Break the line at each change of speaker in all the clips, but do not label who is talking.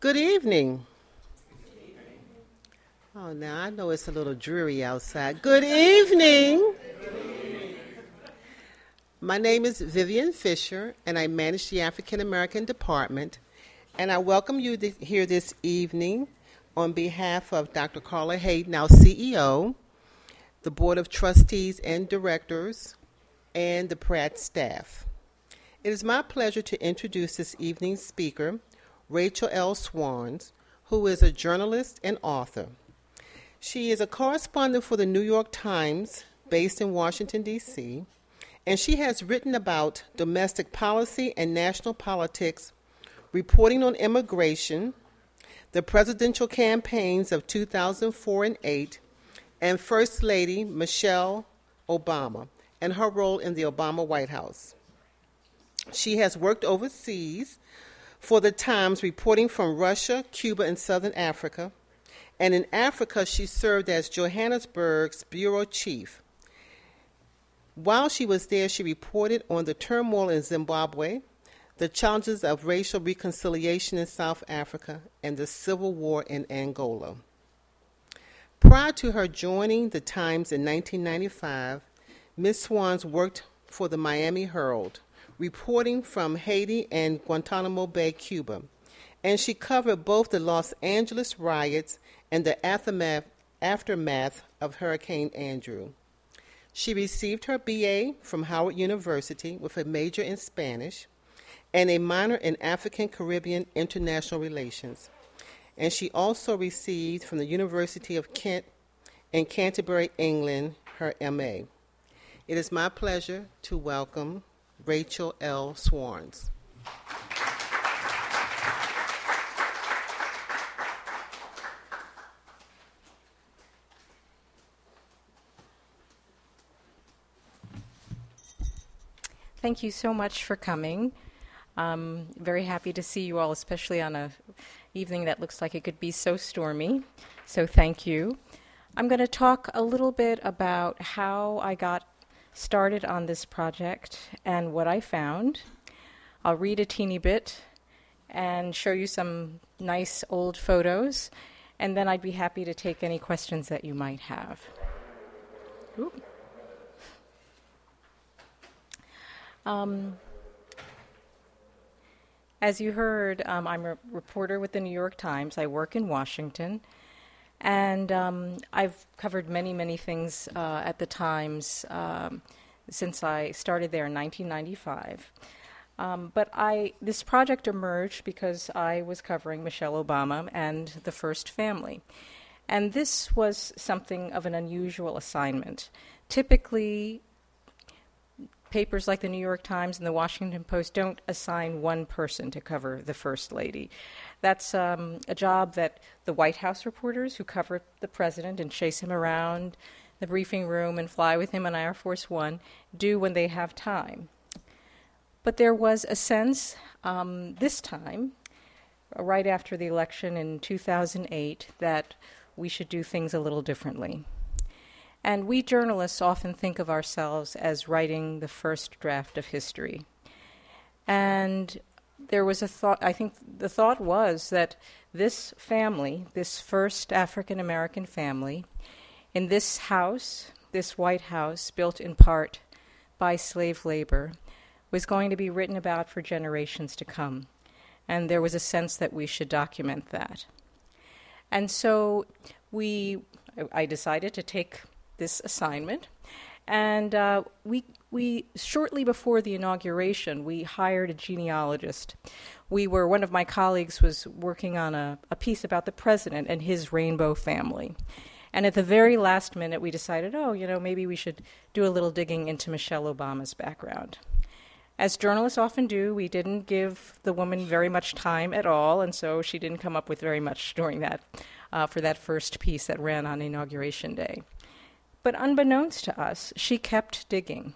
Good evening. Oh, now I know it's a little dreary outside. Good evening. My name is Vivian Fisher, and I manage the African American Department. And I welcome you to here this evening on behalf of Dr. Carla Hayden, our CEO, the Board of Trustees and Directors, and the Pratt staff. It is my pleasure to introduce this evening's speaker, Rachel L. Swarns, who is a journalist and author. She is a correspondent for the New York Times, based in Washington, D.C., and she has written about domestic policy and national politics, reporting on immigration, the presidential campaigns of 2004 and 8, and First Lady Michelle Obama and her role in the Obama White House. She has worked overseas for the Times, reporting from Russia, Cuba, and Southern Africa. And in Africa, she served as Johannesburg's bureau chief. While she was there, she reported on the turmoil in Zimbabwe, the challenges of racial reconciliation in South Africa, and the civil war in Angola. Prior to her joining the Times in 1995, Ms. Swarns worked for the Miami Herald, reporting from Haiti and Guantanamo Bay, Cuba. And she covered both the Los Angeles riots and the aftermath, aftermath of Hurricane Andrew. She received her BA from Howard University with a major in Spanish and a minor in African Caribbean International Relations. And she also received from the University of Kent in Canterbury, England, her MA. It is my pleasure to welcome Rachel L. Swarns.
Thank you so much for coming. I'm very happy to see you all, especially on a evening that looks like it could be so stormy. So thank you. I'm going to talk a little bit about how I got started on this project and what I found. I'll read a teeny bit and show you some nice old photos, and then I'd be happy to take any questions that you might have. Um, as you heard, um, I'm a reporter with the New York Times. I work in Washington. And um, I've covered many, many things uh, at the Times um, since I started there in 1995. Um, but I, this project emerged because I was covering Michelle Obama and the first family. And this was something of an unusual assignment. Typically, papers like the New York Times and the Washington Post don't assign one person to cover the First Lady. That's um, a job that the White House reporters who cover the president and chase him around the briefing room and fly with him on Air Force One do when they have time. But there was a sense um, this time, right after the election in 2008, that we should do things a little differently. And we journalists often think of ourselves as writing the first draft of history. And there was a thought, I think the thought was that this family, this first African American family, in this house, this White House, built in part by slave labor, was going to be written about for generations to come. And there was a sense that we should document that. And so we, I decided to take this assignment. And uh, we, we, shortly before the inauguration, we hired a genealogist. We were, one of my colleagues was working on a, a piece about the president and his rainbow family. And at the very last minute, we decided, oh, you know, maybe we should do a little digging into Michelle Obama's background. As journalists often do, we didn't give the woman very much time at all, and so she didn't come up with very much during that, uh, for that first piece that ran on Inauguration Day. But unbeknownst to us, she kept digging.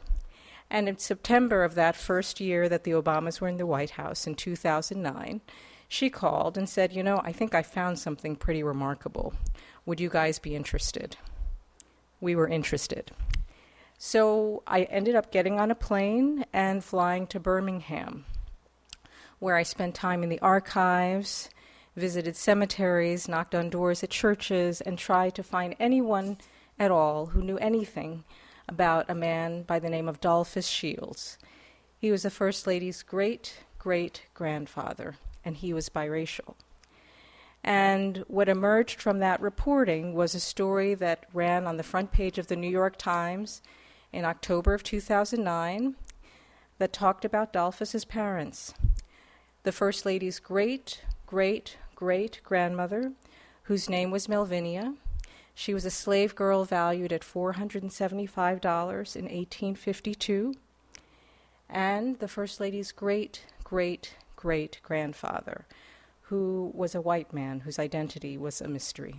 And in September of that first year that the Obamas were in the White House in 2009, she called and said, You know, I think I found something pretty remarkable. Would you guys be interested? We were interested. So I ended up getting on a plane and flying to Birmingham, where I spent time in the archives, visited cemeteries, knocked on doors at churches, and tried to find anyone at all who knew anything about a man by the name of Dolphus Shields. He was the First Lady's great great grandfather, and he was biracial. And what emerged from that reporting was a story that ran on the front page of the New York Times in October of 2009 that talked about Dolphus's parents. The First Lady's great, great, great grandmother, whose name was Melvinia. She was a slave girl valued at $475 in 1852. And the First Lady's great, great, great grandfather, who was a white man whose identity was a mystery.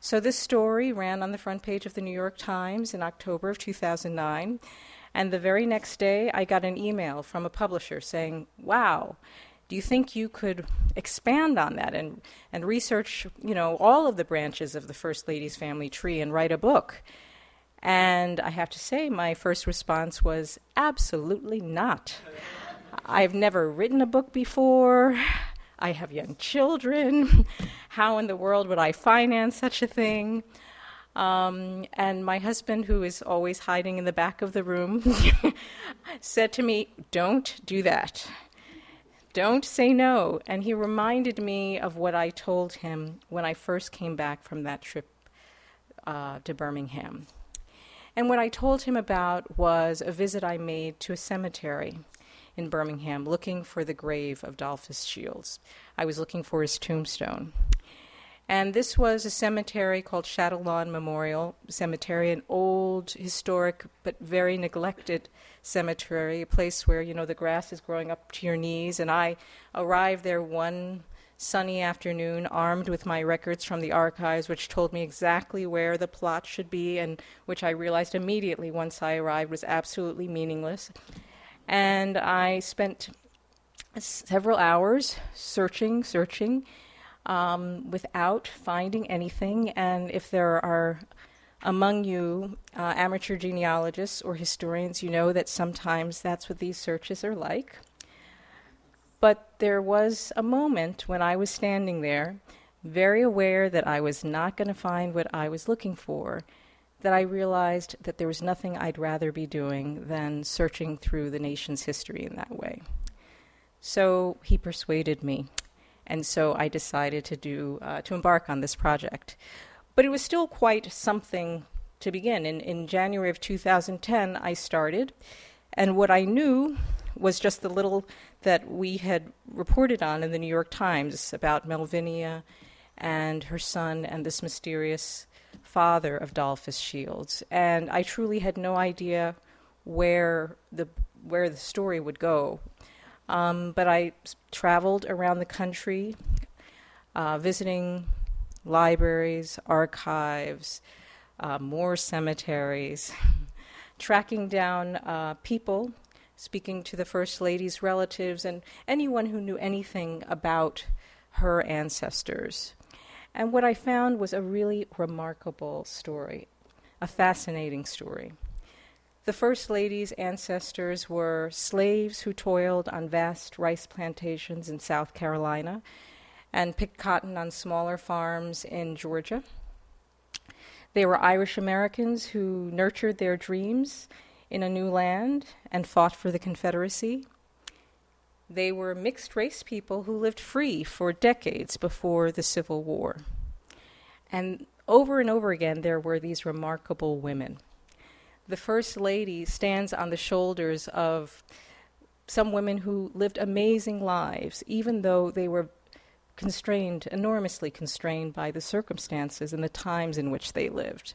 So this story ran on the front page of the New York Times in October of 2009. And the very next day, I got an email from a publisher saying, Wow, do you think you could expand on that and, and research, you know, all of the branches of the First Lady's family tree and write a book? And I have to say, my first response was absolutely not. I've never written a book before. I have young children. How in the world would I finance such a thing? Um, and my husband, who is always hiding in the back of the room, said to me, Don't do that. Don't say no. And he reminded me of what I told him when I first came back from that trip uh, to Birmingham. And what I told him about was a visit I made to a cemetery in Birmingham looking for the grave of Dolphus Shields. I was looking for his tombstone. And this was a cemetery called Shadow Lawn Memorial Cemetery, an old, historic, but very neglected cemetery, a place where, you know, the grass is growing up to your knees. And I arrived there one sunny afternoon, armed with my records from the archives, which told me exactly where the plot should be, and which I realized immediately once I arrived was absolutely meaningless. And I spent several hours searching, searching um, without finding anything. And if there are among you uh, amateur genealogists or historians, you know that sometimes that's what these searches are like. But there was a moment when I was standing there, very aware that I was not going to find what I was looking for, that I realized that there was nothing I'd rather be doing than searching through the nation's history in that way. So he persuaded me and so I decided to do uh, to embark on this project. But it was still quite something to begin. In, in January of 2010, I started, and what I knew was just the little that we had reported on in the New York Times about Melvinia and her son and this mysterious father of Dolphus Shields. And I truly had no idea where the where the story would go, um, but I traveled around the country uh, visiting libraries, archives, uh, more cemeteries, tracking down uh, people, speaking to the First Lady's relatives, and anyone who knew anything about her ancestors. And what I found was a really remarkable story, a fascinating story. The First Lady's ancestors were slaves who toiled on vast rice plantations in South Carolina and picked cotton on smaller farms in Georgia. They were Irish Americans who nurtured their dreams in a new land and fought for the Confederacy. They were mixed race people who lived free for decades before the Civil War. And over and over again, there were these remarkable women the First Lady stands on the shoulders of some women who lived amazing lives, even though they were constrained, enormously constrained by the circumstances and the times in which they lived.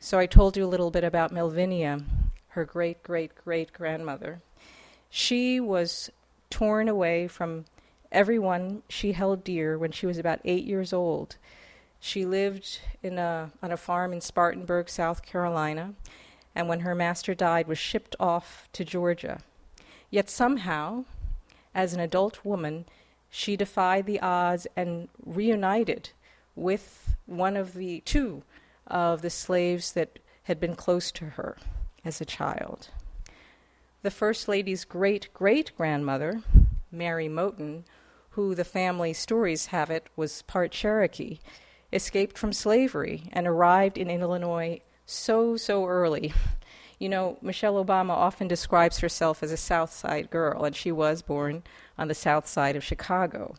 So I told you a little bit about Melvinia, her great great great grandmother. She was torn away from everyone she held dear when she was about eight years old. She lived in a, on a farm in Spartanburg, South Carolina and when her master died, was shipped off to Georgia. Yet somehow, as an adult woman, she defied the odds and reunited with one of the two of the slaves that had been close to her as a child. The First Lady's great great grandmother, Mary Moten, who the family stories have it was part Cherokee, escaped from slavery and arrived in Illinois so, so early. You know, Michelle Obama often describes herself as a South Side girl, and she was born on the south side of Chicago.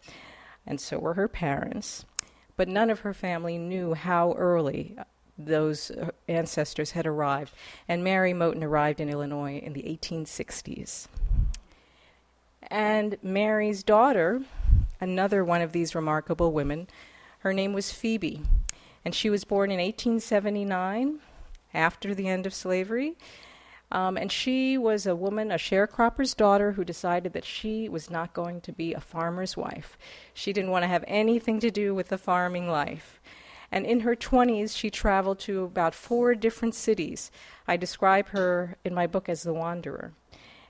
And so were her parents. But none of her family knew how early those uh, ancestors had arrived. And Mary Moten arrived in Illinois in the 1860s. And Mary's daughter, another one of these remarkable women, her name was Phoebe. And she was born in 1879 after the end of slavery. Um, and she was a woman, a sharecropper's daughter, who decided that she was not going to be a farmer's wife. She didn't want to have anything to do with the farming life. And in her 20s, she traveled to about four different cities. I describe her in my book as the Wanderer.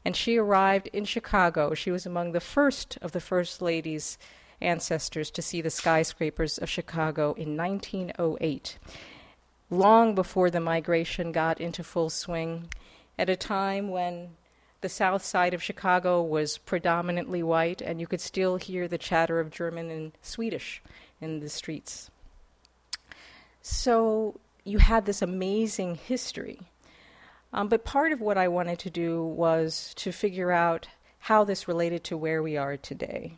And she arrived in Chicago. She was among the first of the First Lady's ancestors to see the skyscrapers of Chicago in 1908, long before the migration got into full swing at a time when the south side of Chicago was predominantly white, and you could still hear the chatter of German and Swedish in the streets. So you had this amazing history. Um, but part of what I wanted to do was to figure out how this related to where we are today.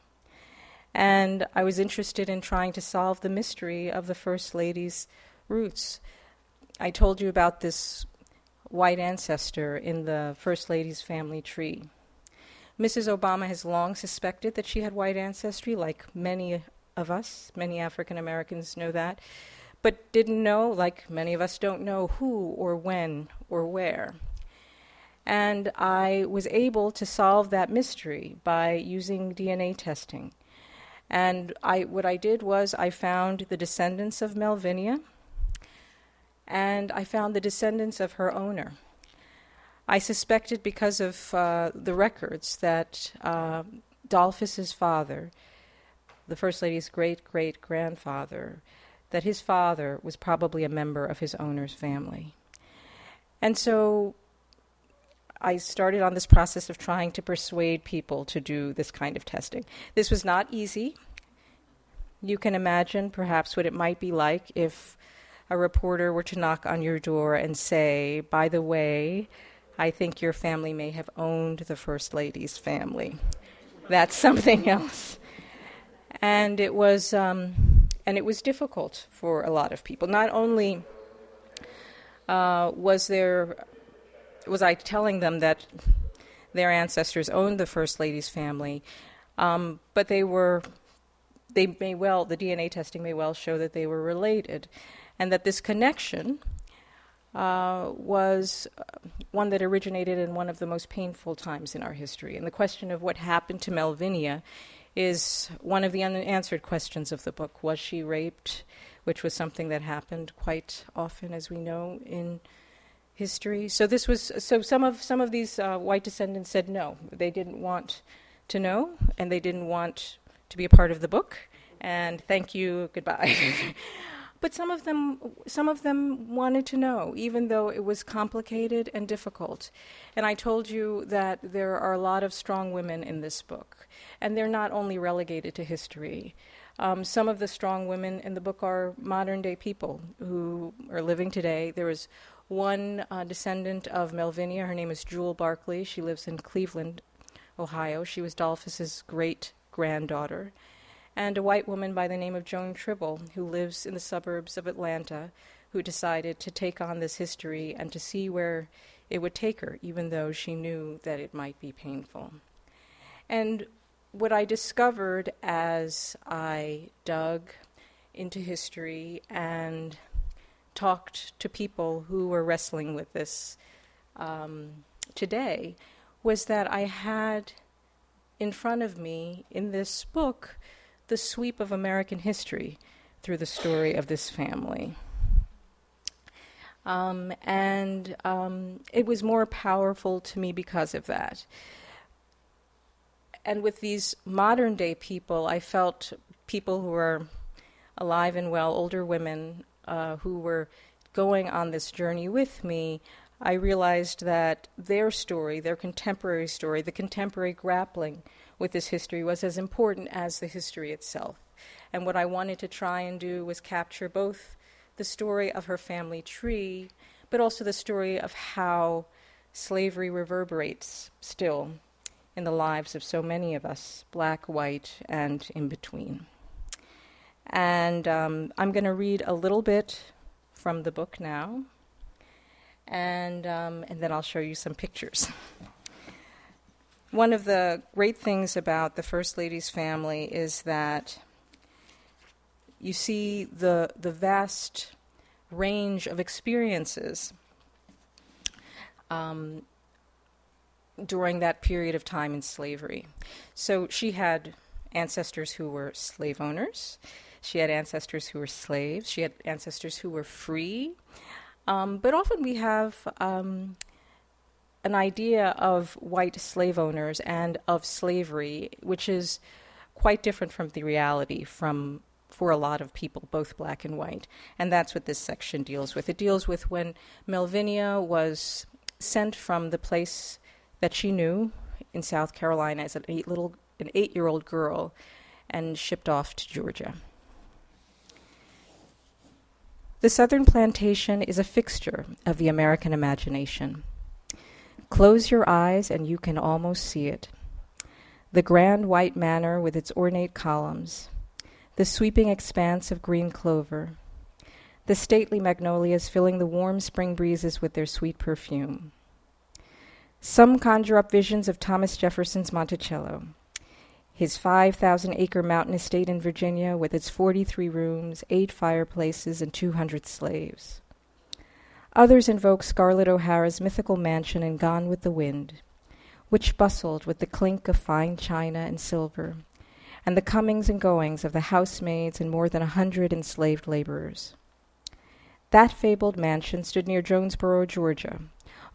And I was interested in trying to solve the mystery of the First Lady's roots. I told you about this white ancestor in the First Lady's family tree. Mrs. Obama has long suspected that she had white ancestry, like many of us, many African Americans know that, but didn't know, like many of us don't know, who or when or where. And I was able to solve that mystery by using DNA testing. And I, what I did was I found the descendants of Melvinia, and I found the descendants of her owner. I suspected because of uh, the records that uh, Dolphus's father, the First Lady's great great grandfather, that his father was probably a member of his owner's family. And so I started on this process of trying to persuade people to do this kind of testing. This was not easy. You can imagine perhaps what it might be like if a reporter were to knock on your door and say, by the way, I think your family may have owned the First Lady's family. That's something else. And it was, um, and it was difficult for a lot of people. Not only uh, was there, was I telling them that their ancestors owned the First Lady's family, um, but they were, they may well, the DNA testing may well show that they were related and that this connection uh, was one that originated in one of the most painful times in our history. And the question of what happened to Melvinia is one of the unanswered questions of the book. Was she raped? Which was something that happened quite often, as we know, in history. So this was so some of some of these uh, white descendants said no, they didn't want to know, and they didn't want to be a part of the book. And thank you, goodbye. But some of them, some of them wanted to know, even though it was complicated and difficult. And I told you that there are a lot of strong women in this book, and they're not only relegated to history. Um, some of the strong women in the book are modern day people who are living today. There is one uh, descendant of Melvinia. Her name is Jewel Barkley. She lives in Cleveland, Ohio. She was Dolphus's great granddaughter and a white woman by the name of Joan Tribble, who lives in the suburbs of Atlanta, who decided to take on this history and to see where it would take her, even though she knew that it might be painful. And what I discovered as I dug into history and talked to people who were wrestling with this um, today was that I had in front of me in this book the sweep of American history through the story of this family. Um, and um, it was more powerful to me because of that. And with these modern day people, I felt people who were alive and well, older women uh, who were going on this journey with me, I realized that their story, their contemporary story, the contemporary grappling with this history was as important as the history itself. And what I wanted to try and do was capture both the story of her family tree, but also the story of how slavery reverberates still in the lives of so many of us, black, white, and in between. And um, I'm going to read a little bit from the book now, and, um, and then I'll show you some pictures. One of the great things about the First Lady's family is that you see the, the vast range of experiences um, during that period of time in slavery. So she had ancestors who were slave owners. She had ancestors who were slaves. She had ancestors who were free. Um, but often we have um, an idea of white slave owners and of slavery, which is quite different from the reality from for a lot of people, both black and white. And that's what this section deals with. It deals with when Melvinia was sent from the place that she knew in South Carolina as an eight little an eight year old girl and shipped off to Georgia. The Southern plantation is a fixture of the American imagination. Close your eyes and you can almost see it. The grand white manor with its ornate columns, the sweeping expanse of green clover, the stately magnolias filling the warm spring breezes with their sweet perfume. Some conjure up visions of Thomas Jefferson's Monticello, his 5,000 acre mountain estate in Virginia with its 43 rooms, eight fireplaces, and 200 slaves. Others invoke Scarlett O'Hara's mythical mansion in Gone with the Wind, which bustled with the clink of fine china and silver, and the comings and goings of the housemaids and more than a hundred enslaved laborers. That fabled mansion stood near Jonesboro, Georgia,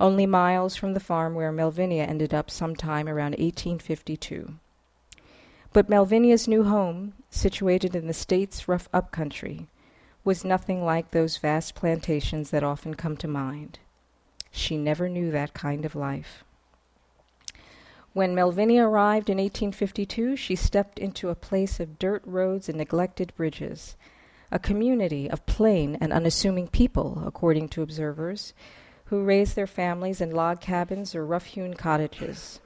only miles from the farm where Melvinia ended up sometime around 1852. But Melvinia's new home, situated in the state's rough upcountry, was nothing like those vast plantations that often come to mind. She never knew that kind of life. When Melvinia arrived in 1852, she stepped into a place of dirt roads and neglected bridges, a community of plain and unassuming people, according to observers, who raised their families in log cabins or rough hewn cottages.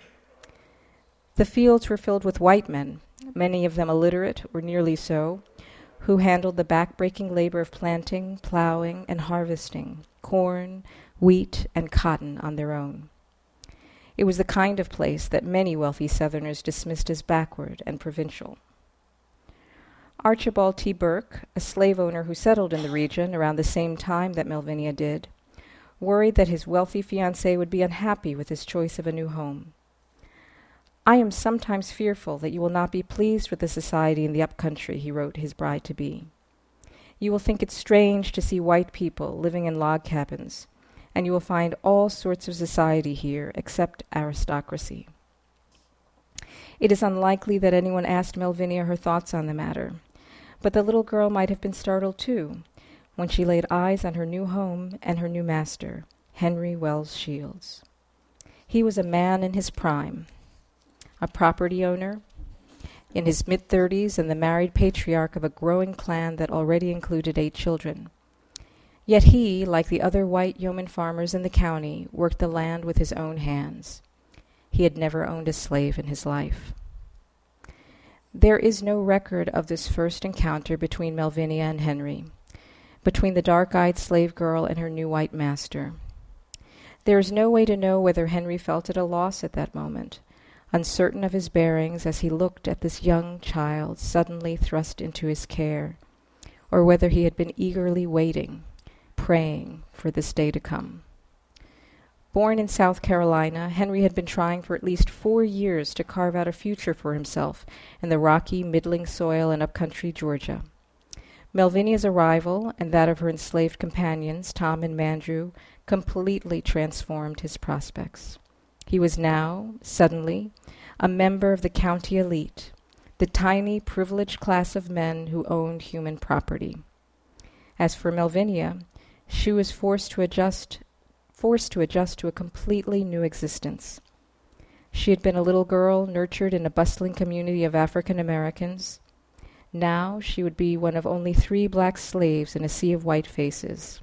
The fields were filled with white men, many of them illiterate or nearly so, who handled the back-breaking labor of planting, plowing, and harvesting corn, wheat, and cotton on their own. It was the kind of place that many wealthy Southerners dismissed as backward and provincial. Archibald T. Burke, a slave owner who settled in the region around the same time that Melvinia did, worried that his wealthy fiancée would be unhappy with his choice of a new home. I am sometimes fearful that you will not be pleased with the society in the upcountry, he wrote his bride to be. You will think it strange to see white people living in log cabins, and you will find all sorts of society here except aristocracy. It is unlikely that anyone asked Melvinia her thoughts on the matter, but the little girl might have been startled too when she laid eyes on her new home and her new master, Henry Wells Shields. He was a man in his prime, a property owner, in his mid 30s and the married patriarch of a growing clan that already included eight children. Yet he, like the other white yeoman farmers in the county, worked the land with his own hands. He had never owned a slave in his life. There is no record of this first encounter between Melvinia and Henry, between the dark eyed slave girl and her new white master. There is no way to know whether Henry felt at a loss at that moment, uncertain of his bearings as he looked at this young child suddenly thrust into his care, or whether he had been eagerly waiting, praying for this day to come. Born in South Carolina, Henry had been trying for at least four years to carve out a future for himself in the rocky, middling soil in upcountry Georgia. Melvinia's arrival and that of her enslaved companions, Tom and Mandrew, completely transformed his prospects. He was now, suddenly, a member of the county elite, the tiny, privileged class of men who owned human property. As for Melvinia, she was forced to adjust forced to adjust to a completely new existence. She had been a little girl nurtured in a bustling community of African Americans. Now she would be one of only three black slaves in a sea of white faces.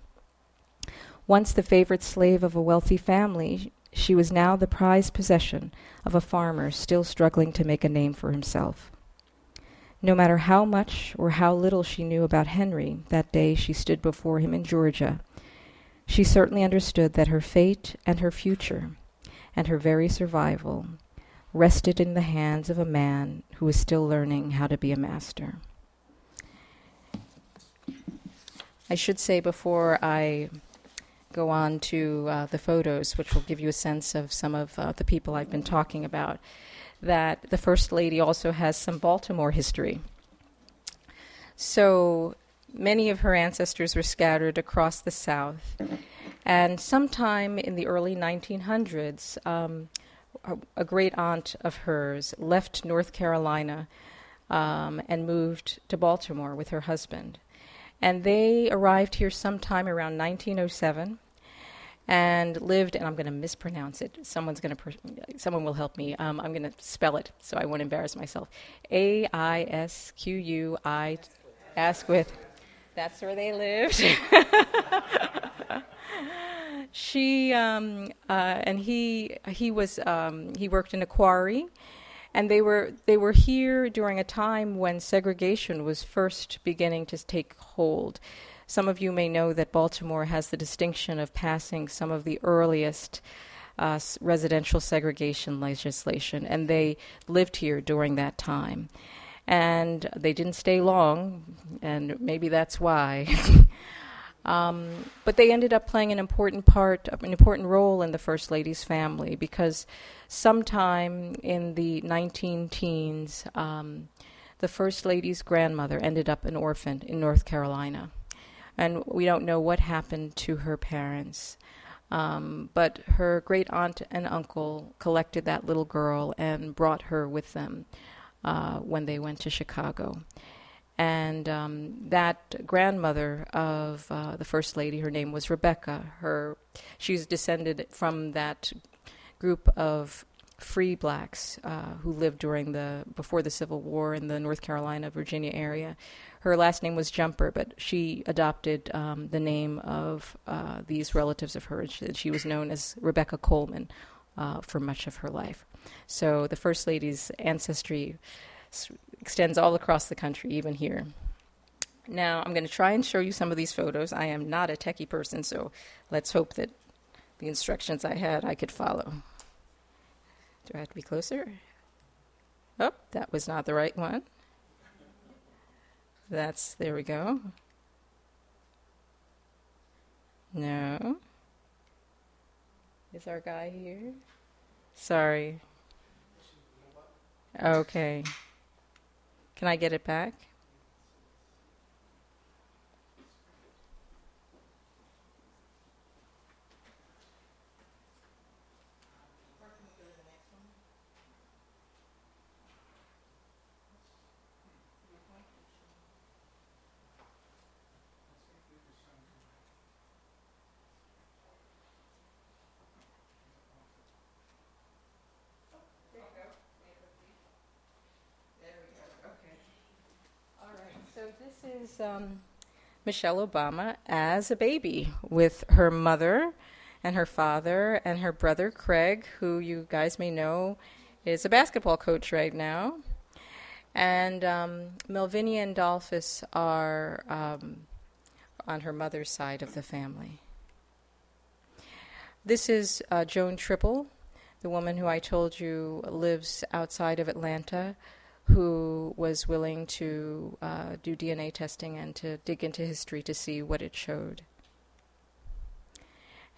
Once the favorite slave of a wealthy family, she was now the prized possession of a farmer still struggling to make a name for himself. No matter how much or how little she knew about Henry that day she stood before him in Georgia, she certainly understood that her fate and her future and her very survival rested in the hands of a man who was still learning how to be a master. I should say before I go on to uh, the photos, which will give you a sense of some of uh, the people I've been talking about, that the First Lady also has some Baltimore history. So many of her ancestors were scattered across the South. And sometime in the early 1900s, um, a, great aunt of hers left North Carolina um, and moved to Baltimore with her husband. And they arrived here sometime around 1907 and lived, and I'm going to mispronounce it. Someone's going to, someone will help me. Um, I'm going to spell it so I won't embarrass myself. A I S Q U I, Aisquith. That's where they lived. she um, uh, and he he was um, he worked in a quarry, and they were they were here during a time when segregation was first beginning to take hold. Some of you may know that Baltimore has the distinction of passing some of the earliest uh, residential segregation legislation, and they lived here during that time. And they didn't stay long, and maybe that's why. Um, but they ended up playing an important part, an important role in the First Lady's family because sometime in the 19 teens, um, the First Lady's grandmother ended up an orphan in North Carolina. And we don't know what happened to her parents. Um, but her great aunt and uncle collected that little girl and brought her with them uh, when they went to Chicago. And um, that grandmother of uh, the first lady, her name was Rebecca. Her, she's descended from that group of free blacks uh, who lived during the before the Civil War in the North Carolina, Virginia area. Her last name was Jumper, but she adopted um, the name of uh, these relatives of hers. She, she was known as Rebecca Coleman uh, for much of her life. So the First Lady's ancestry extends all across the country, even here. Now, I'm going to try and show you some of these photos. I am not a techie person, so let's hope that the instructions I had I could follow. Do I have to be closer? Oh, that was not the right one. That's, there we go. No. Is our guy here? Sorry. Okay. Can I get it back? Is um, Michelle Obama as a baby with her mother and her father and her brother Craig, who you guys may know is a basketball coach right now. And um, Melvinia and Dolphus are um, on her mother's side of the family. This is uh, Joan Tribble, the woman who I told you lives outside of Atlanta who was willing to uh, do DNA testing and to dig into history to see what it showed.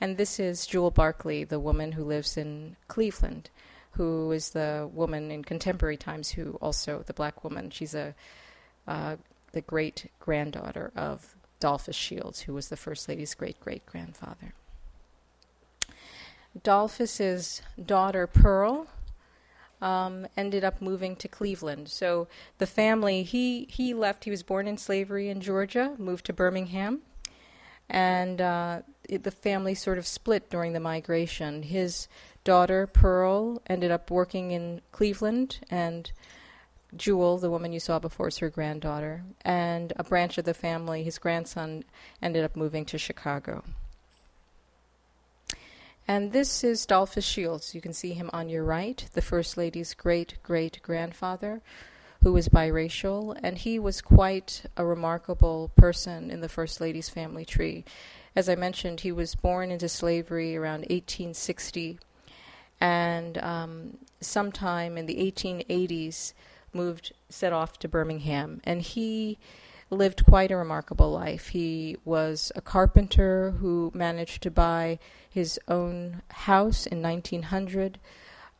And this is Jewel Barkley, the woman who lives in Cleveland, who is the woman in contemporary times who also, the black woman, she's a uh, the great granddaughter of Dolphus Shields, who was the First Lady's great great grandfather. Dolphus's daughter, Pearl, um, ended up moving to Cleveland. So the family, he, he left, he was born in slavery in Georgia, moved to Birmingham, and uh, it, the family sort of split during the migration. His daughter, Pearl, ended up working in Cleveland, and Jewel, the woman you saw before, is her granddaughter. And a branch of the family, his grandson, ended up moving to Chicago. And this is Dolphus Shields. You can see him on your right, the First Lady's great great grandfather, who was biracial, and he was quite a remarkable person in the First Lady's family tree. As I mentioned, he was born into slavery around 1860, and um, sometime in the 1880s moved, set off to Birmingham, and he lived quite a remarkable life. He was a carpenter who managed to buy his own house in 1900,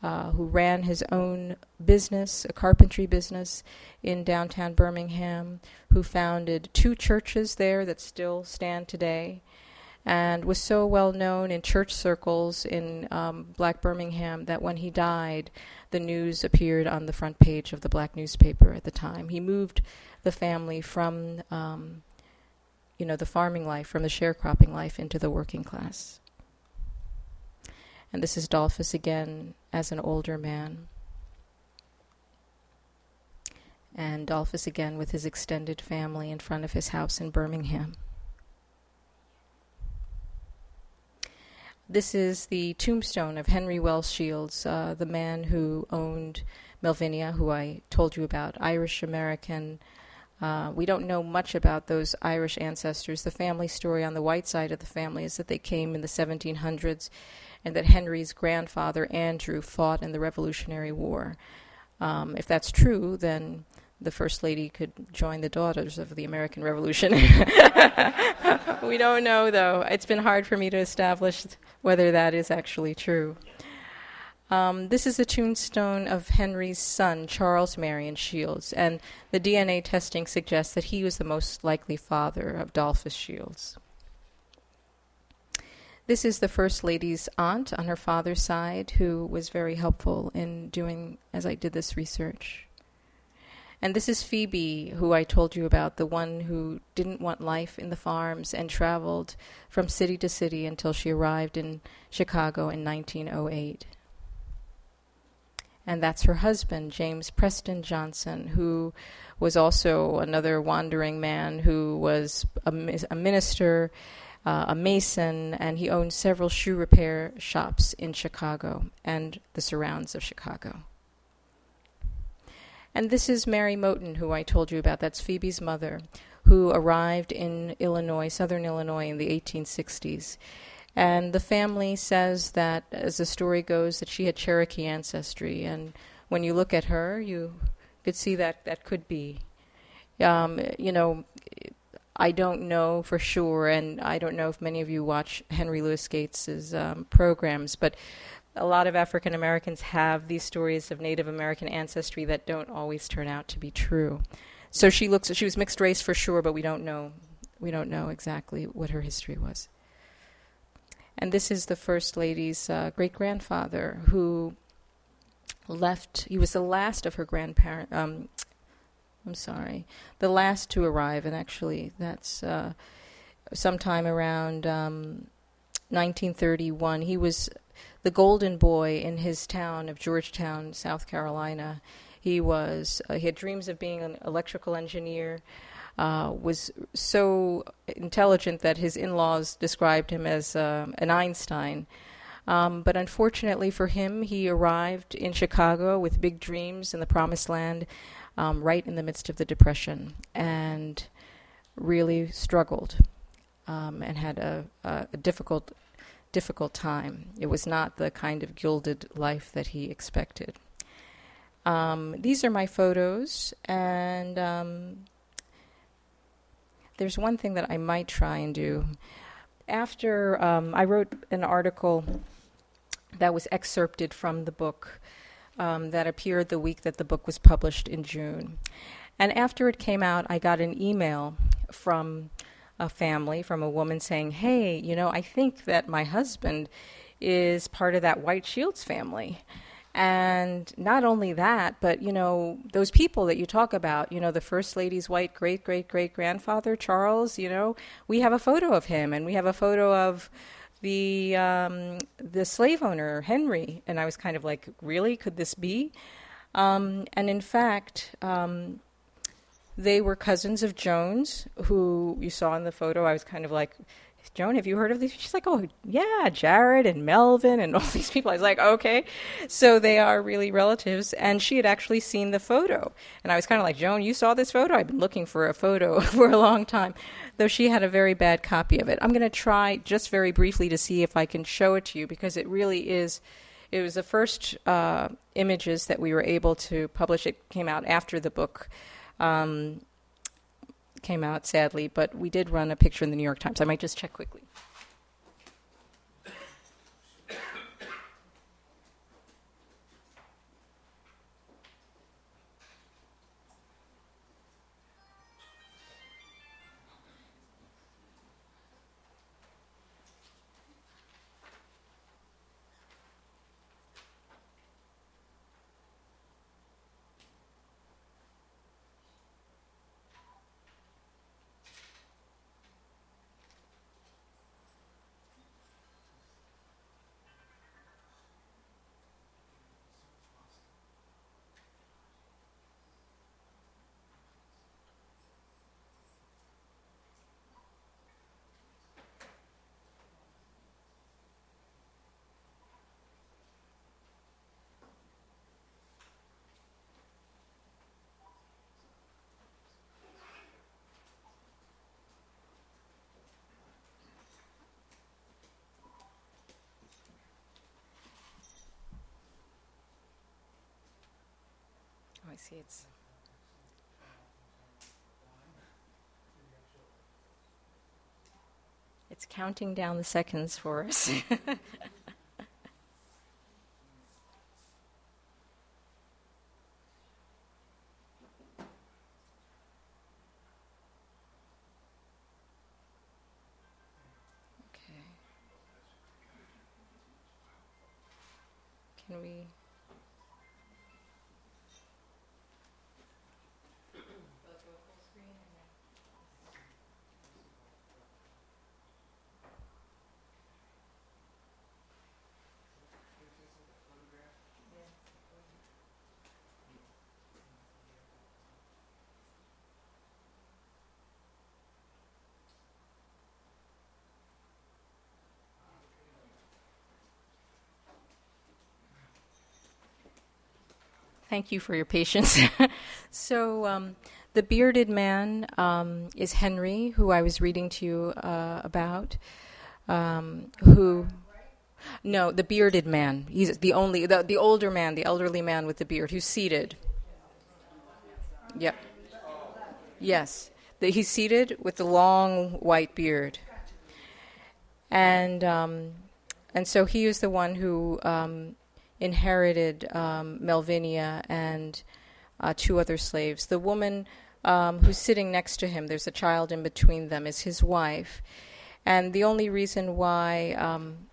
uh, who ran his own business, a carpentry business in downtown Birmingham, who founded two churches there that still stand today, and was so well known in church circles in um, Black Birmingham that when he died, the news appeared on the front page of the black newspaper at the time. He moved the family from, um, you know, the farming life, from the sharecropping life into the working class. And this is Dolphus again as an older man. And Dolphus again with his extended family in front of his house in Birmingham. This is the tombstone of Henry Wells Shields, uh, the man who owned Melvinia, who I told you about, Irish American. Uh, we don't know much about those Irish ancestors. The family story on the white side of the family is that they came in the 1700s and that Henry's grandfather, Andrew, fought in the Revolutionary War. Um, if that's true, then the First Lady could join the Daughters of the American Revolution. we don't know, though. It's been hard for me to establish whether that is actually true. Um, this is the tombstone of Henry's son, Charles Marion Shields, and the DNA testing suggests that he was the most likely father of Dolphus Shields. This is the First Lady's aunt on her father's side, who was very helpful in doing as I did this research. And this is Phoebe, who I told you about, the one who didn't want life in the farms and traveled from city to city until she arrived in Chicago in 1908. And that's her husband, James Preston Johnson, who was also another wandering man who was a, a minister, uh, a mason, and he owned several shoe repair shops in Chicago and the surrounds of Chicago. And this is Mary Moten, who I told you about. That's Phoebe's mother, who arrived in Illinois, southern Illinois, in the 1860s. And the family says that, as the story goes, that she had Cherokee ancestry. And when you look at her, you could see that that could be. Um, you know, I don't know for sure, and I don't know if many of you watch Henry Louis Gates's um, programs, but a lot of African Americans have these stories of Native American ancestry that don't always turn out to be true. So she looks she was mixed race for sure, but we don't know we don't know exactly what her history was. And this is the first lady's uh, great grandfather who left. He was the last of her grandparent. Um, I'm sorry, the last to arrive, and actually that's uh, sometime around um, 1931. He was the golden boy in his town of Georgetown, South Carolina. He was uh, he had dreams of being an electrical engineer. Uh, was so intelligent that his in-laws described him as uh, an Einstein. Um, but unfortunately for him, he arrived in Chicago with big dreams in the Promised Land, um, right in the midst of the Depression, and really struggled um, and had a, a, difficult difficult time. It was not the kind of gilded life that he expected. Um, these are my photos, and um, there's one thing that I might try and do. After um, I wrote an article that was excerpted from the book um, that appeared the week that the book was published in June. And after it came out, I got an email from a family from a woman saying, Hey, you know, I think that my husband is part of that White Shields family. And not only that, but you know, those people that you talk about, you know, the First Lady's white great great great grandfather, Charles, you know, we have a photo of him and we have a photo of the um, the slave owner Henry, and I was kind of like, really, could this be? Um, and in fact, um, they were cousins of Joan's, who you saw in the photo. I was kind of like, Joan, have you heard of these? She's like, oh, yeah, Jared and Melvin and all these people. I was like, okay. So they are really relatives. And she had actually seen the photo. And I was kind of like, Joan, you saw this photo? I've been looking for a photo for a long time, though she had a very bad copy of it. I'm going to try just very briefly to see if I can show it to you because it really is. It was the first uh, images that we were able to publish. It came out after the book. Um, came out, sadly, but we did run a picture in the New York Times. I might just check quickly. I see it's. It's counting down the seconds for us. okay. Can we? Thank you for your patience. so, um, the bearded man um, is Henry, who I was reading to you uh, about. Um, who? No, the bearded man. He's the only, the, the older man, the elderly man with the beard, who's seated. Yep. Yes, the, he's seated with the long white beard, and um, and so he is the one who um, inherited um, Melvinia and uh, two other slaves. The woman um, who's sitting next to him, there's a child in between them, is his wife. And the only reason why um,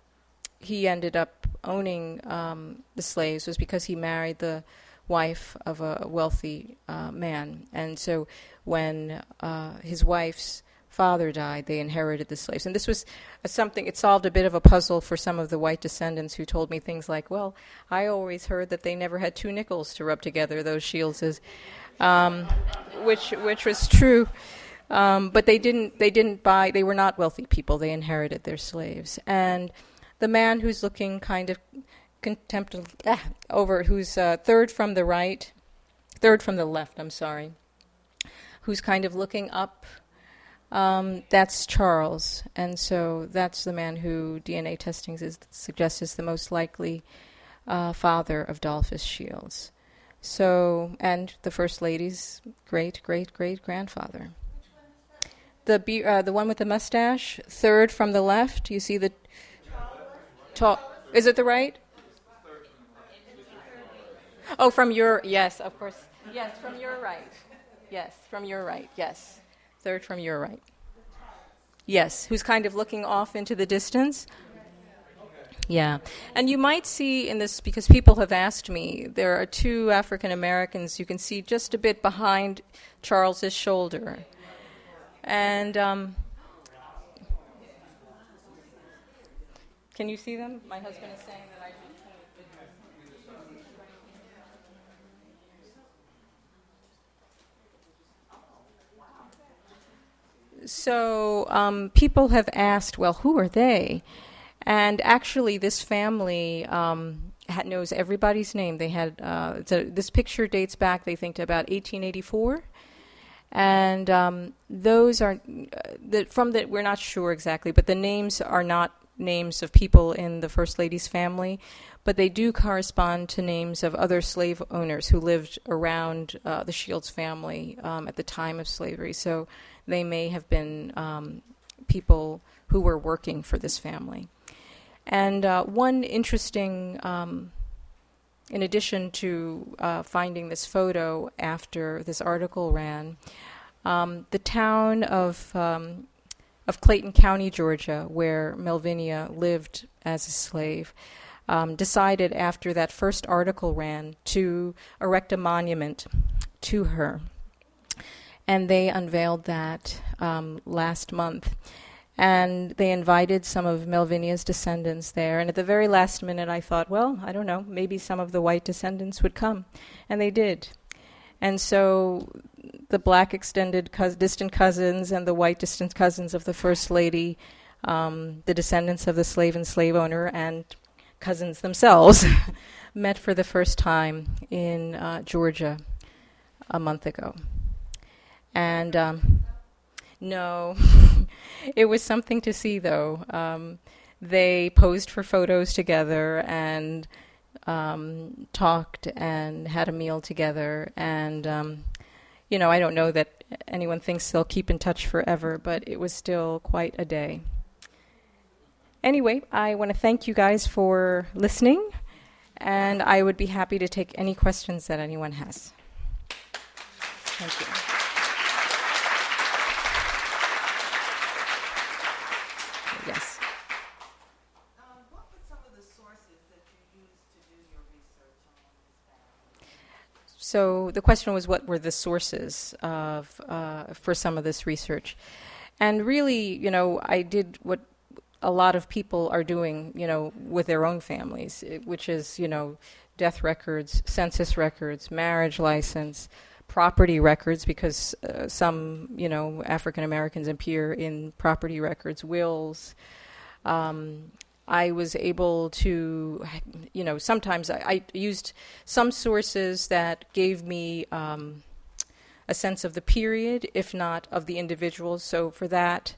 he ended up owning um, the slaves was because he married the wife of a wealthy uh, man. And so when uh, his wife's father died, they inherited the slaves. And this was something, it solved a bit of a puzzle for some of the white descendants who told me things like, well, I always heard that they never had two nickels to rub together, those Shieldses, um, which, which was true. Um, but they didn't, they didn't buy, they were not wealthy people, they inherited their slaves. And the man who's looking kind of contemptuously ah, over, who's uh, third from the right, third from the left, I'm sorry, who's kind of looking up um, that's Charles, and so that's the man who DNA testing is, suggests is the most likely uh, father of Dolphus Shields. So, and the first lady's great great great grandfather. The uh, the one with the mustache, third from the left. You see the tall. Is it the right? Oh, from your yes, of course. Yes, from your right. Yes, from your right. Yes. Third from your right. Yes, who's kind of looking off into the distance. Yeah. And you might see in this, because people have asked me, there are two African Americans you can see just a bit behind Charles's shoulder. And um, Can you see them? My husband is saying that I should. So um, people have asked, well, who are they? And actually, this family um, knows everybody's name. They had uh, so this picture dates back, they think, to about 1884 and um, those are uh, the, from that we're not sure exactly, but the names are not names of people in the First Lady's family, but they do correspond to names of other slave owners who lived around uh, the Shields family um, at the time of slavery. So they may have been um, people who were working for this family. And uh, one interesting um, in addition to uh, finding this photo after this article ran, um, the town of um, of Clayton County, Georgia, where Melvinia lived as a slave, um, decided after that first article ran to erect a monument to her, and they unveiled that um, last month and they invited some of Melvinia's descendants there. And at the very last minute, I thought, well, I don't know, maybe some of the white descendants would come. And they did. And so the black extended distant cousins and the white distant cousins of the First Lady, um, the descendants of the slave and slave owner, and cousins themselves, met for the first time in uh, Georgia a month ago. And um, no. it was something to see, though. Um, they posed for photos together and um, talked and had a meal together. And, um, you know, I don't know that anyone thinks they'll keep in touch forever, but it was still quite a day. Anyway, I want to thank you guys for listening, and I would be happy to take any questions that anyone has. Thank you. So the question was, what were the sources of uh, for some of this research? And really, you know, I did what a lot of people are doing, you know, with their own families, which is, you know, death records, census records, marriage license, property records, because uh, some, you know, African Americans appear in property records, wills, um, I was able to, you know, sometimes I, I used some sources that gave me um, a sense of the period, if not of the individuals. So for that,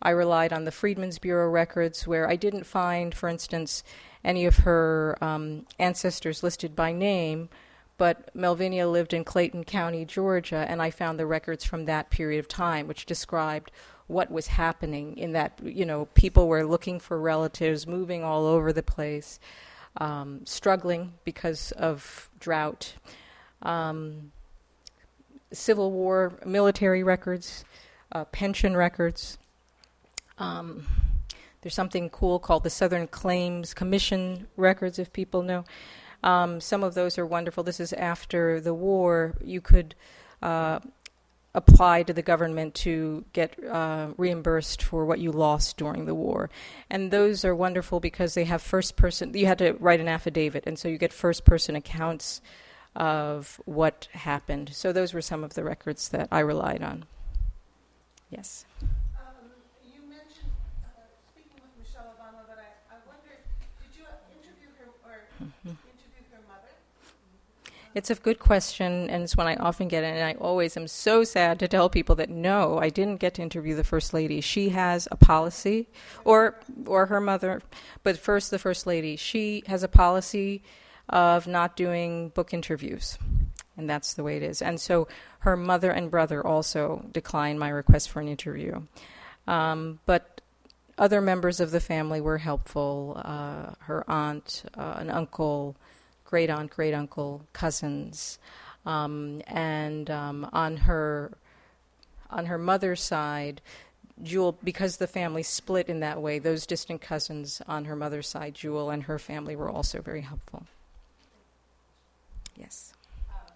I relied on the Freedmen's Bureau records, where I didn't find, for instance, any of her um, ancestors listed by name, but Melvinia lived in Clayton County, Georgia, and I found the records from that period of time, which described what was happening in that, you know, people were looking for relatives, moving all over the place, um, struggling because of drought, um, Civil War military records, uh, pension records. Um, there's something cool called the Southern Claims Commission records, if people know. Um, some of those are wonderful. This is after the war. You could uh, apply to the government to get uh, reimbursed for what you lost during the war. And those are wonderful because they have first person, you had to write an affidavit, and so you get first person accounts of what happened. So those were some of the records that I relied on. Yes.
You mentioned speaking with Michelle Obama, but I, I wondered, did you interview her or mm-hmm.
It's a good question, and it's one I often get, and I always am so sad to tell people that no, I didn't get to interview the first lady. She has a policy, or or her mother, but first the first lady. She has a policy of not doing book interviews, and that's the way it is. And so her mother and brother also declined my request for an interview, um, but other members of the family were helpful. Uh, her aunt, uh, an uncle great aunt, great uncle, cousins, um, and um, on her on her mother's side, Jewel, because the family split in that way, those distant cousins on her mother's side, Jewel and her family were also very helpful. Yes.
Um,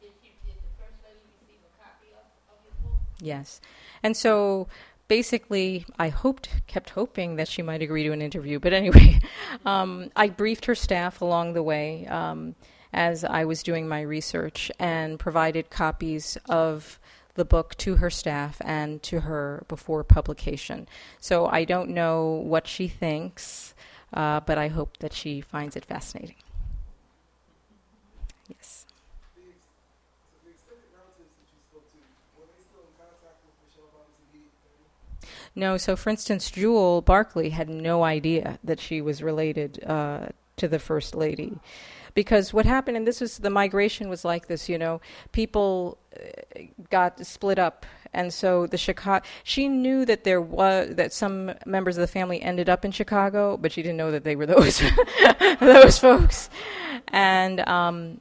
did, you, did the first lady receive a copy of, of?
Yes, and so basically, I hoped, kept hoping that she might agree to an interview. But anyway, um, I briefed her staff along the way um, as I was doing my research and provided copies of the book to her staff and to her before publication. So I don't know what she thinks, uh, but I hope that she finds it fascinating. Yes. No, so for instance, Jewel Barkley had no idea that she was related uh, to the First Lady. Because what happened, and this was the migration was like this, you know, people uh, got split up. And so the Chicago, she knew that there was, that some members of the family ended up in Chicago, but she didn't know that they were those, those folks. And, um,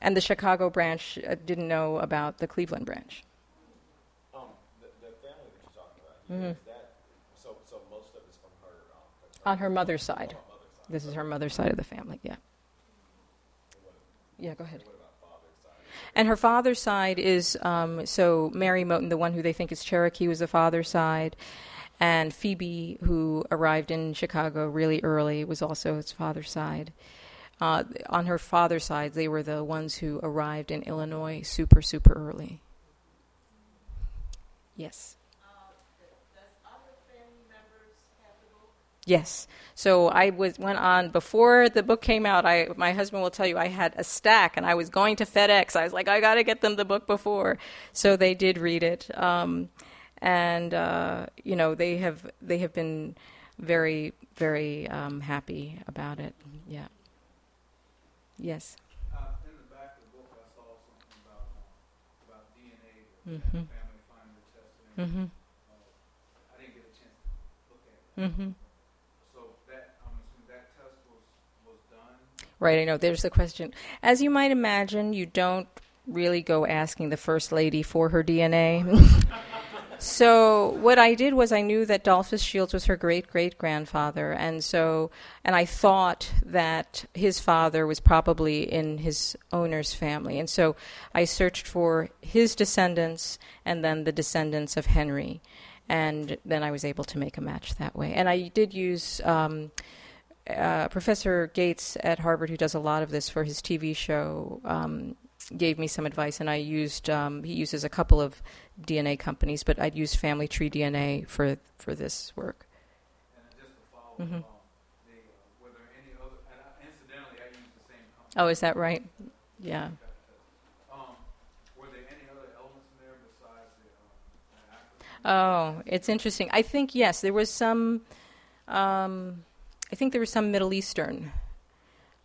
and the Chicago branch uh, didn't know about the Cleveland branch.
Um, the, the family that you're talking about, here,
Mhm.
is that, so, so most of it's from her, um, that's
On her mother's side. This is her mother's side of the family, yeah. Yeah, go ahead. And her father's side is um, so Mary Moten, the one who they think is Cherokee, was the father's side, and Phoebe, who arrived in Chicago really early, was also his father's side. Uh, on her father's side, they were the ones who arrived in Illinois super, super early. Yes. Yes. So I was went on before the book came out. I my husband will tell you I had a stack, and I was going to FedEx. I was like, I got to get them the book before. So they did read it, um, and uh, you know they have they have been very very um, happy about it. Yeah. Yes.
Uh, in the back of the book, I saw something about about DNA,
Mhm.
family finder testing.
Mhm.
Uh, I didn't get a chance to look at it.
Mhm.
So that I'm assuming that test was was done.
Right, I know. There's the question. As you might imagine, you don't really go asking the First Lady for her DNA. so, what I did was I knew that Dolphus Shields was her great great grandfather, and so, and I thought that his father was probably in his owner's family. And so I searched for his descendants and then the descendants of Henry. And then I was able to make a match that way. And I did use. Um, uh, Professor Gates at Harvard, who does a lot of this for his TV show, um, gave me some advice, and I used. Um, he uses a couple of DNA companies, but I'd use Family Tree DNA for for this work.
And then just to follow
Mhm.
along, the, uh, were there any other? And I, incidentally, I used the same company.
Oh, is that right? Yeah.
Got the test. Were there any other elements in there besides the.
Oh, it's interesting. I think yes, there was some. Um, I think there was some Middle Eastern,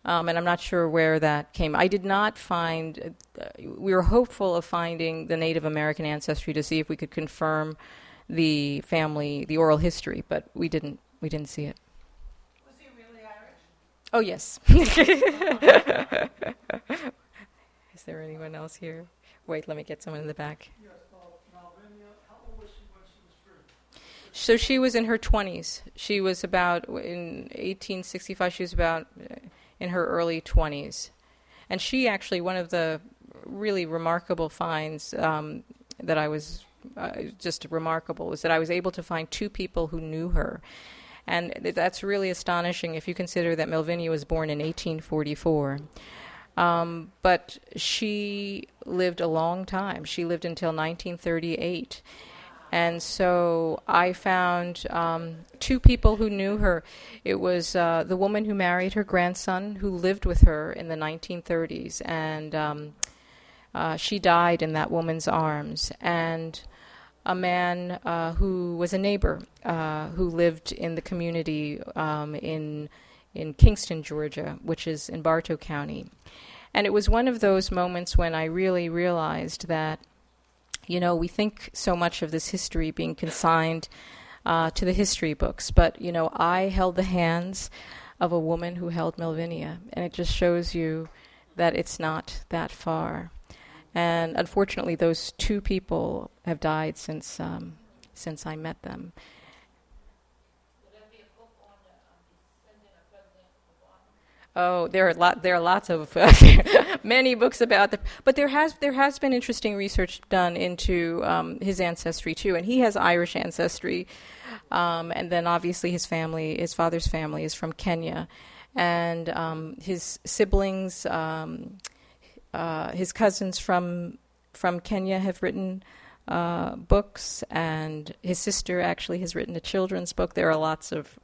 um, and I'm not sure where that came. I did not find. Uh, we were hopeful of finding the Native American ancestry to see if we could confirm the family, the oral history, but we didn't. We didn't see it.
Was he really Irish?
Oh yes. Is there anyone else here? Wait, let me get someone in the back.
Yes, uh, Melvinia, how old was she when she was free?
So she was in her 20s. She was about, in 1865, she was about uh, in her early 20s. And she actually, one of the really remarkable finds um, that I was uh, just remarkable was that I was able to find two people who knew her. And that's really astonishing if you consider that Melvinia was born in 1844. Um, but she lived a long time. She lived until 1938. And so I found um, two people who knew her. It was uh, the woman who married her grandson, who lived with her in the 1930s, and um, uh, she died in that woman's arms. And a man uh, who was a neighbor, uh, who lived in the community um, in in Kingston, Georgia, which is in Bartow County. And it was one of those moments when I really realized that you know, we think so much of this history being consigned uh, to the history books, but you know, I held the hands of a woman who held Melvinia, and it just shows you that it's not that far. And unfortunately, those two people have died since um, since I met them. Oh, there are lot. There are lots of many books about the. But there has there has been interesting research done into um, his ancestry too, and he has Irish ancestry, um, and then obviously his family, his father's family, is from Kenya, and um, his siblings, um, uh, his cousins from from Kenya have written uh, books, and his sister actually has written a children's book. There are lots of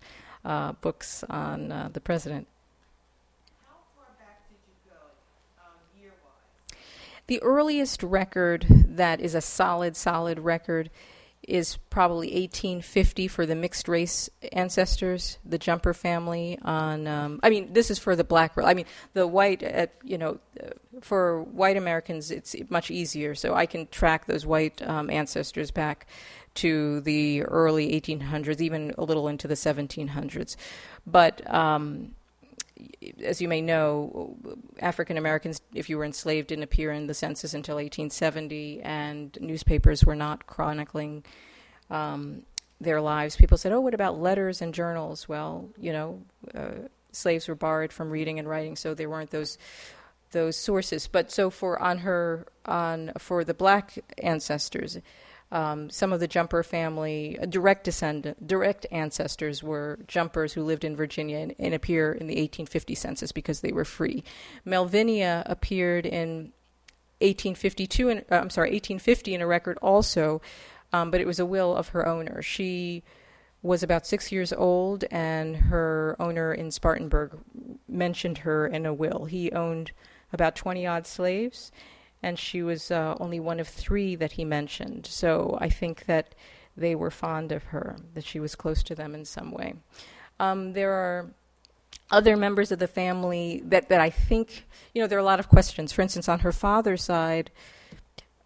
uh, books on uh, the president.
How far back did you go, um, year-wise?
The earliest record that is a solid, solid record is probably 1850 for the mixed race ancestors, the Jumper family. On, um, I mean, this is for the black. I mean, the white. Uh, you know, uh, for white Americans, it's much easier. So I can track those white um, ancestors back to the early 1800s, even a little into the 1700s. But um, as you may know, African Americans, if you were enslaved, didn't appear in the census until 1870, and newspapers were not chronicling um, their lives. People said, "Oh, what about letters and journals?" Well, you know, uh, slaves were barred from reading and writing, so there weren't those those sources. But so for on her on for the black ancestors, um, some of the Jumper family, uh, direct descendant, direct ancestors were Jumpers who lived in Virginia and, and, appear in the 1850 census because they were free. Melvinia appeared in 1852, in, uh, I'm sorry, 1850 in a record also, um, but it was a will of her owner. She was about six years old, and her owner in Spartanburg mentioned her in a will. He owned about 20 odd slaves and she was uh, only one of three that he mentioned. So I think that they were fond of her, that she was close to them in some way. Um, there are other members of the family that, that I think, you know, there are a lot of questions. For instance, on her father's side,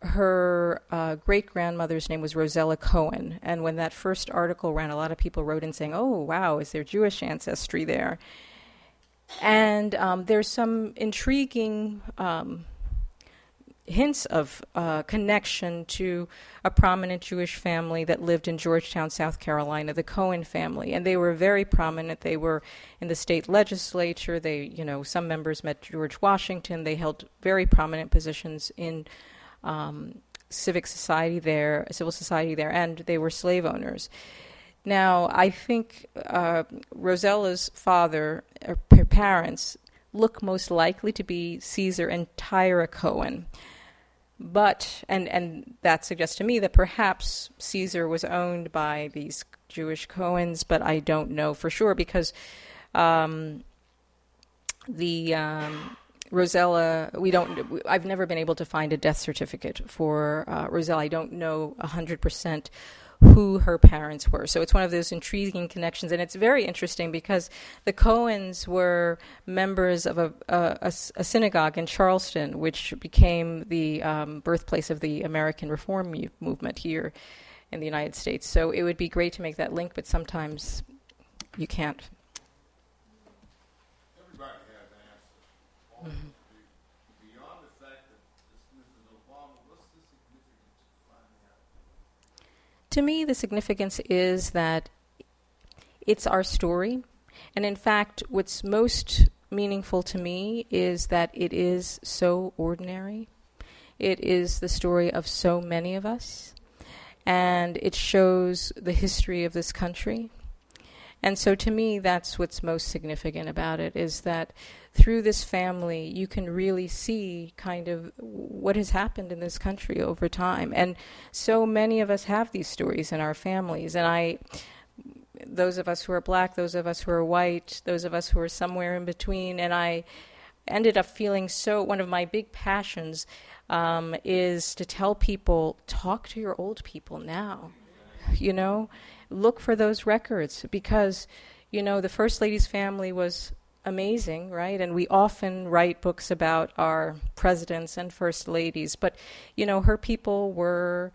her uh, great grandmother's name was Rosella Cohen. And when that first article ran, a lot of people wrote in saying, oh, wow, is there Jewish ancestry there? And um, there's some intriguing um, hints of uh, connection to a prominent Jewish family that lived in Georgetown, South Carolina, the Cohen family, and they were very prominent. They were in the state legislature. They, you know, some members met George Washington. They held very prominent positions in um, civic society there, civil society there, and they were slave owners. Now, I think uh, Rosella's father, or her parents, look most likely to be Caesar and Tyra Cohen. But, and, and that suggests to me that perhaps Caesar was owned by these Jewish Cohens, but I don't know for sure because um, the um, Rosella, we don't, I've never been able to find a death certificate for uh, Rosella. I don't know 100% who her parents were. So it's one of those intriguing connections, and it's very interesting because the Cohens were members of a, a, a synagogue in Charleston, which became the um, birthplace of the American Reform movement here in the United States. So it would be great to make that link, but sometimes you can't.
Everybody has answers. Mm-hmm.
To me, the significance is that it's our story. And in fact, what's most meaningful to me is that it is so ordinary. It is the story of so many of us. And it shows the history of this country. And so to me, that's what's most significant about it is that through this family, you can really see kind of what has happened in this country over time. And so many of us have these stories in our families. And I, those of us who are black, those of us who are white, those of us who are somewhere in between, and I ended up feeling so, one of my big passions um, is to tell people talk to your old people now. You know, look for those records because, you know, the First Lady's family was amazing, right? And we often write books about our presidents and first ladies, but you know, her people were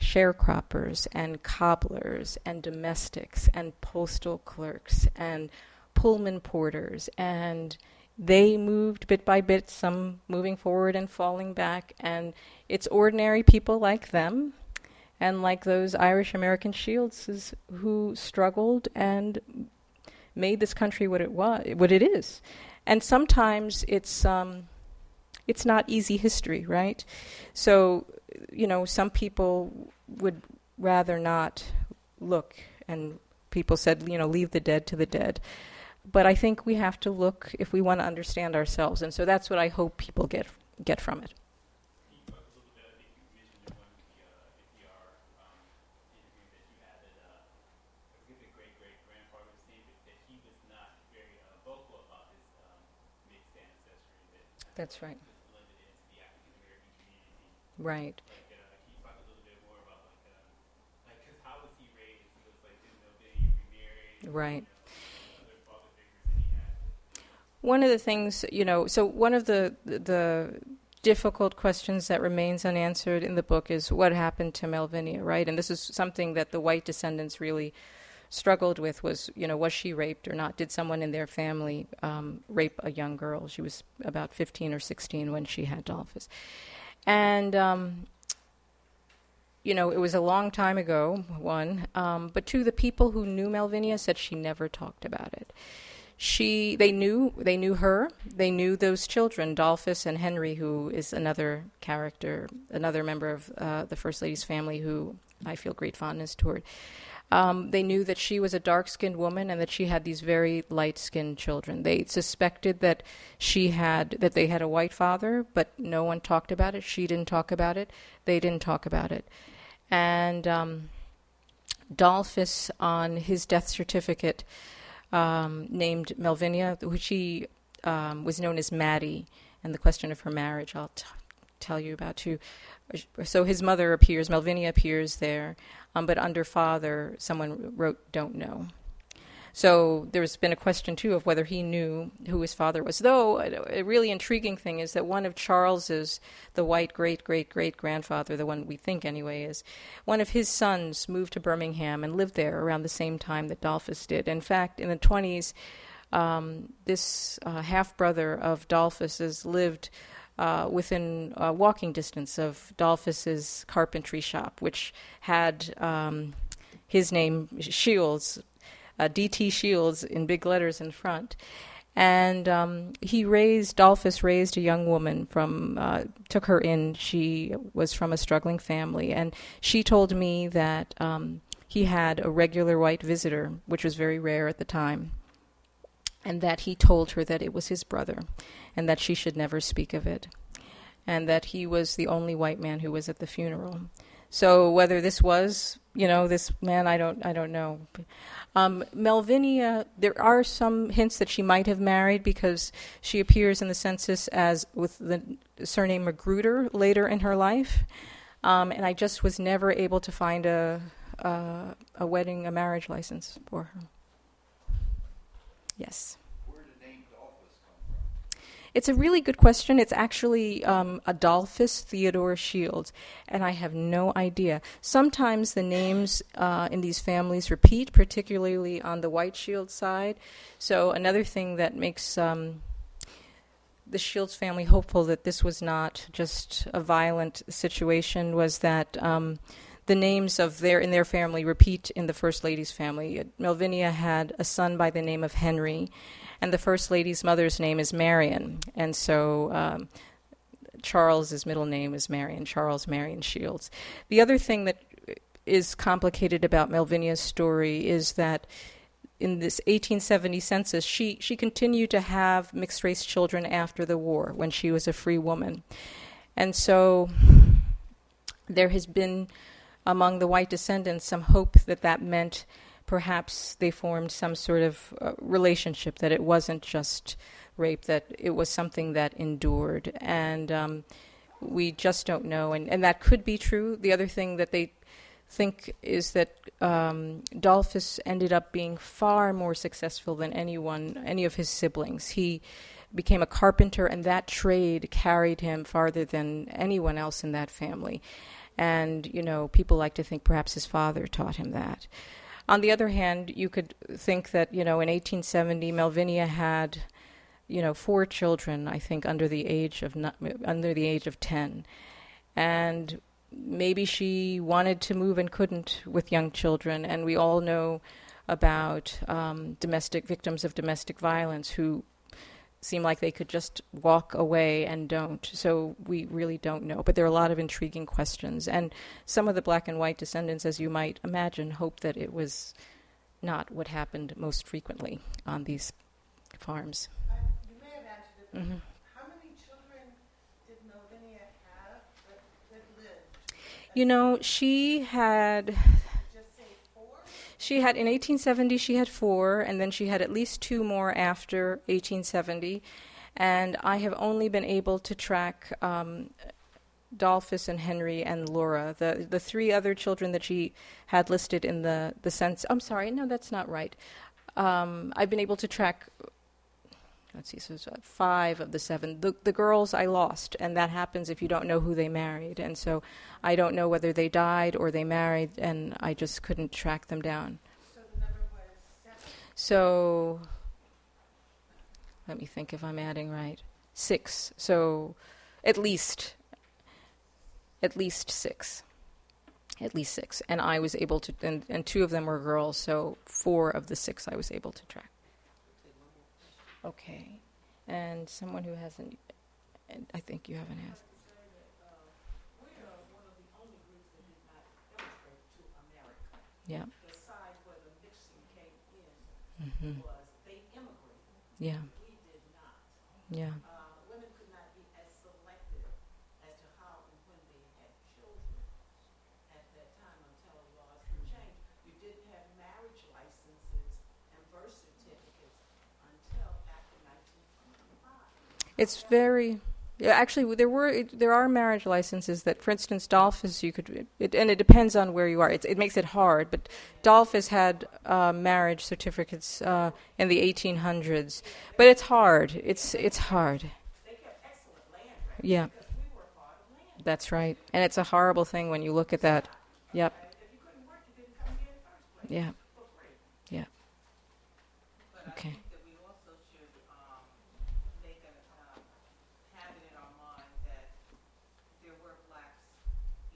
sharecroppers and cobblers and domestics and postal clerks and Pullman porters and they moved bit by bit, some moving forward and falling back, and it's ordinary people like them and like those Irish American shields who struggled and made this country what it was, what it is. And sometimes it's um, it's not easy history, right? So, you know, some people would rather not look, and people said, you know, leave the dead to the dead. But I think we have to look if we want to understand ourselves, and so that's what I hope people get get from it.
Can you talk a little bit, I think you mentioned in one of the uh, NPR um, interview that you had that, uh, I forget the great great grandfather was saying that, that he was not very uh, vocal about his um, mixed ancestry, that kind
That's
of
right.
was blended into the African American community.
Right.
Like, uh, can you talk a little bit more about like, uh, like, 'cause how was he raised? He was like, didn't know Vinny remarried.
Right.
You know, other father figures right. Right. had.
One of the things, you know, so one of the the difficult questions that remains unanswered in the book is what happened to Melvinia, right? And this is something that the white descendants really struggled with was, you know, was she raped or not? Did someone in their family um, rape a young girl? She was about 15 or 16 when she had Dolphus. And, um, you know, it was a long time ago, one, um, but two, the people who knew Melvinia said she never talked about it she they knew they knew her they knew those children dolphus and henry who is another character another member of uh, the first lady's family who i feel great fondness toward um, they knew that she was a dark-skinned woman and that she had these very light-skinned children. They suspected that she had that they had a white father but no one talked about it. She didn't talk about it. They didn't talk about it. And um, dolphus on his death certificate um, named Melvinia, who she um, was known as Maddie, and the question of her marriage I'll t- tell you about too. So his mother appears, Melvinia appears there, um, but under father, someone wrote "don't know." So there's been a question too of whether he knew who his father was. Though a, really intriguing thing is that one of Charles's, the white great great great grandfather, the one we think anyway is, one of his sons moved to Birmingham and lived there around the same time that Dolphus did. In fact, in the 20s, um, this uh, half brother of Dolphus's lived. Uh, within uh, walking distance of Dolphus's carpentry shop, which had um, his name Shields uh, D.T. Shields in big letters in front. And um, he raised, Dolphus raised a young woman from, uh, took her in. She was from a struggling family. And she told me that um, he had a regular white visitor, which was very rare at the time. And that he told her that it was his brother and that she should never speak of it. And that he was the only white man who was at the funeral. So whether this was, you know, this man, I don't, I don't know. Um, Melvinia, there are some hints that she might have married because she appears in the census as with the surname Magruder later in her life, um, and I just was never able to find a, a a wedding, a marriage license for her. Yes.
Where did the name Dolphus come from?
It's a really good question. It's actually um, Adolphus Theodore Shields, and I have no idea. Sometimes the names uh, in these families repeat, particularly on the White Shield side. So, another thing that makes um, the Shields family hopeful that this was not just a violent situation was that. Um, the names of their in their family repeat in the first lady's family. Melvinia had a son by the name of Henry, and the first lady's mother's name is Marion, and so um, Charles's middle name is Marion, Charles Marion Shields. The other thing that is complicated about Melvinia's story is that in this 1870 census, she, she continued to have mixed race children after the war when she was a free woman. And so there has been among the white descendants some hope that that meant perhaps they formed some sort of uh, relationship, that it wasn't just rape, that it was something that endured. And um, we just don't know. And, and that could be true. The other thing that they think is that um, Dolphus ended up being far more successful than anyone, any of his siblings. He became a carpenter, and that trade carried him farther than anyone else in that family. And, you know, people like to think perhaps his father taught him that. On the other hand, you could think that, you know, in 1870, Melvinia had, you know, four children, I think, under the age of, under the age of 10. And maybe she wanted to move and couldn't with young children. And we all know about um, domestic victims of domestic violence who seem like they could just walk away and don't. So we really don't know. But there are a lot of intriguing questions. And some of the black and white descendants, as you might imagine, hope that it was not what happened most frequently on these farms.
you may have answered it.
Mhm.
How many children did Melvinia have that, that lived?
You know, she had
Just say four?
She had in 1870 she had four, and then she had at least two more after 1870. And I have only been able to track um, Dolphus and Henry and Laura, the the three other children that she had listed in the the sense. I'm sorry, no, that's not right. Um, I've been able to track. Let's see, so uh, five of the seven. The the girls I lost, and that happens if you don't know who they married, and so I don't know whether they died or they married, and I just couldn't track them down.
So the number was seven.
So let me think if I'm adding right. Six. So at least at least six. At least six. And I was able to and, and two of them were girls, so four of the six I was able to track. Okay. And someone who hasn't I think you haven't asked. Yeah. Hmm
immigrated.
Yeah. Yeah.
Uh,
It's very. Actually, there were it, there are marriage licenses that, for instance, Dolphus you could, it, and it depends on where you are. It's, it makes it hard, but Dolphus had uh, marriage certificates uh, in the 1800s, but it's hard. It's it's hard.
They kept excellent land
Yeah,
because we were part of land.
that's right, and it's a horrible thing when you look at that. Yep.
If you couldn't work, you didn't come here in the first place
Yeah.
for free.
Yeah.
But
Okay.
I think that we also should um, make a um, have it in our mind that there were blacks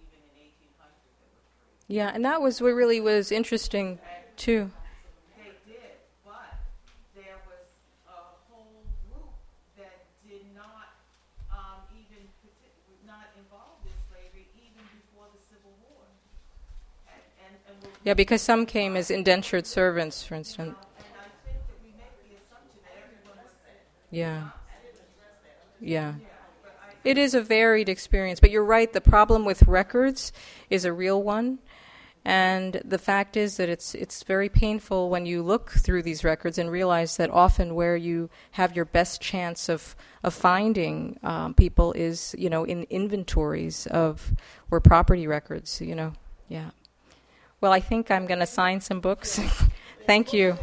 even in 1800 that were free.
Yeah, and that was what really was interesting too. Yeah, because some came as indentured servants, for instance. Yeah. Yeah. It is a varied experience, but you're right. The problem with records is a real one, and the fact is that it's it's very painful when you look through these records and realize that often where you have your best chance of of finding um, people is you know in inventories of or property records. You know, yeah. Well, I think I'm going to sign some books. Thank you.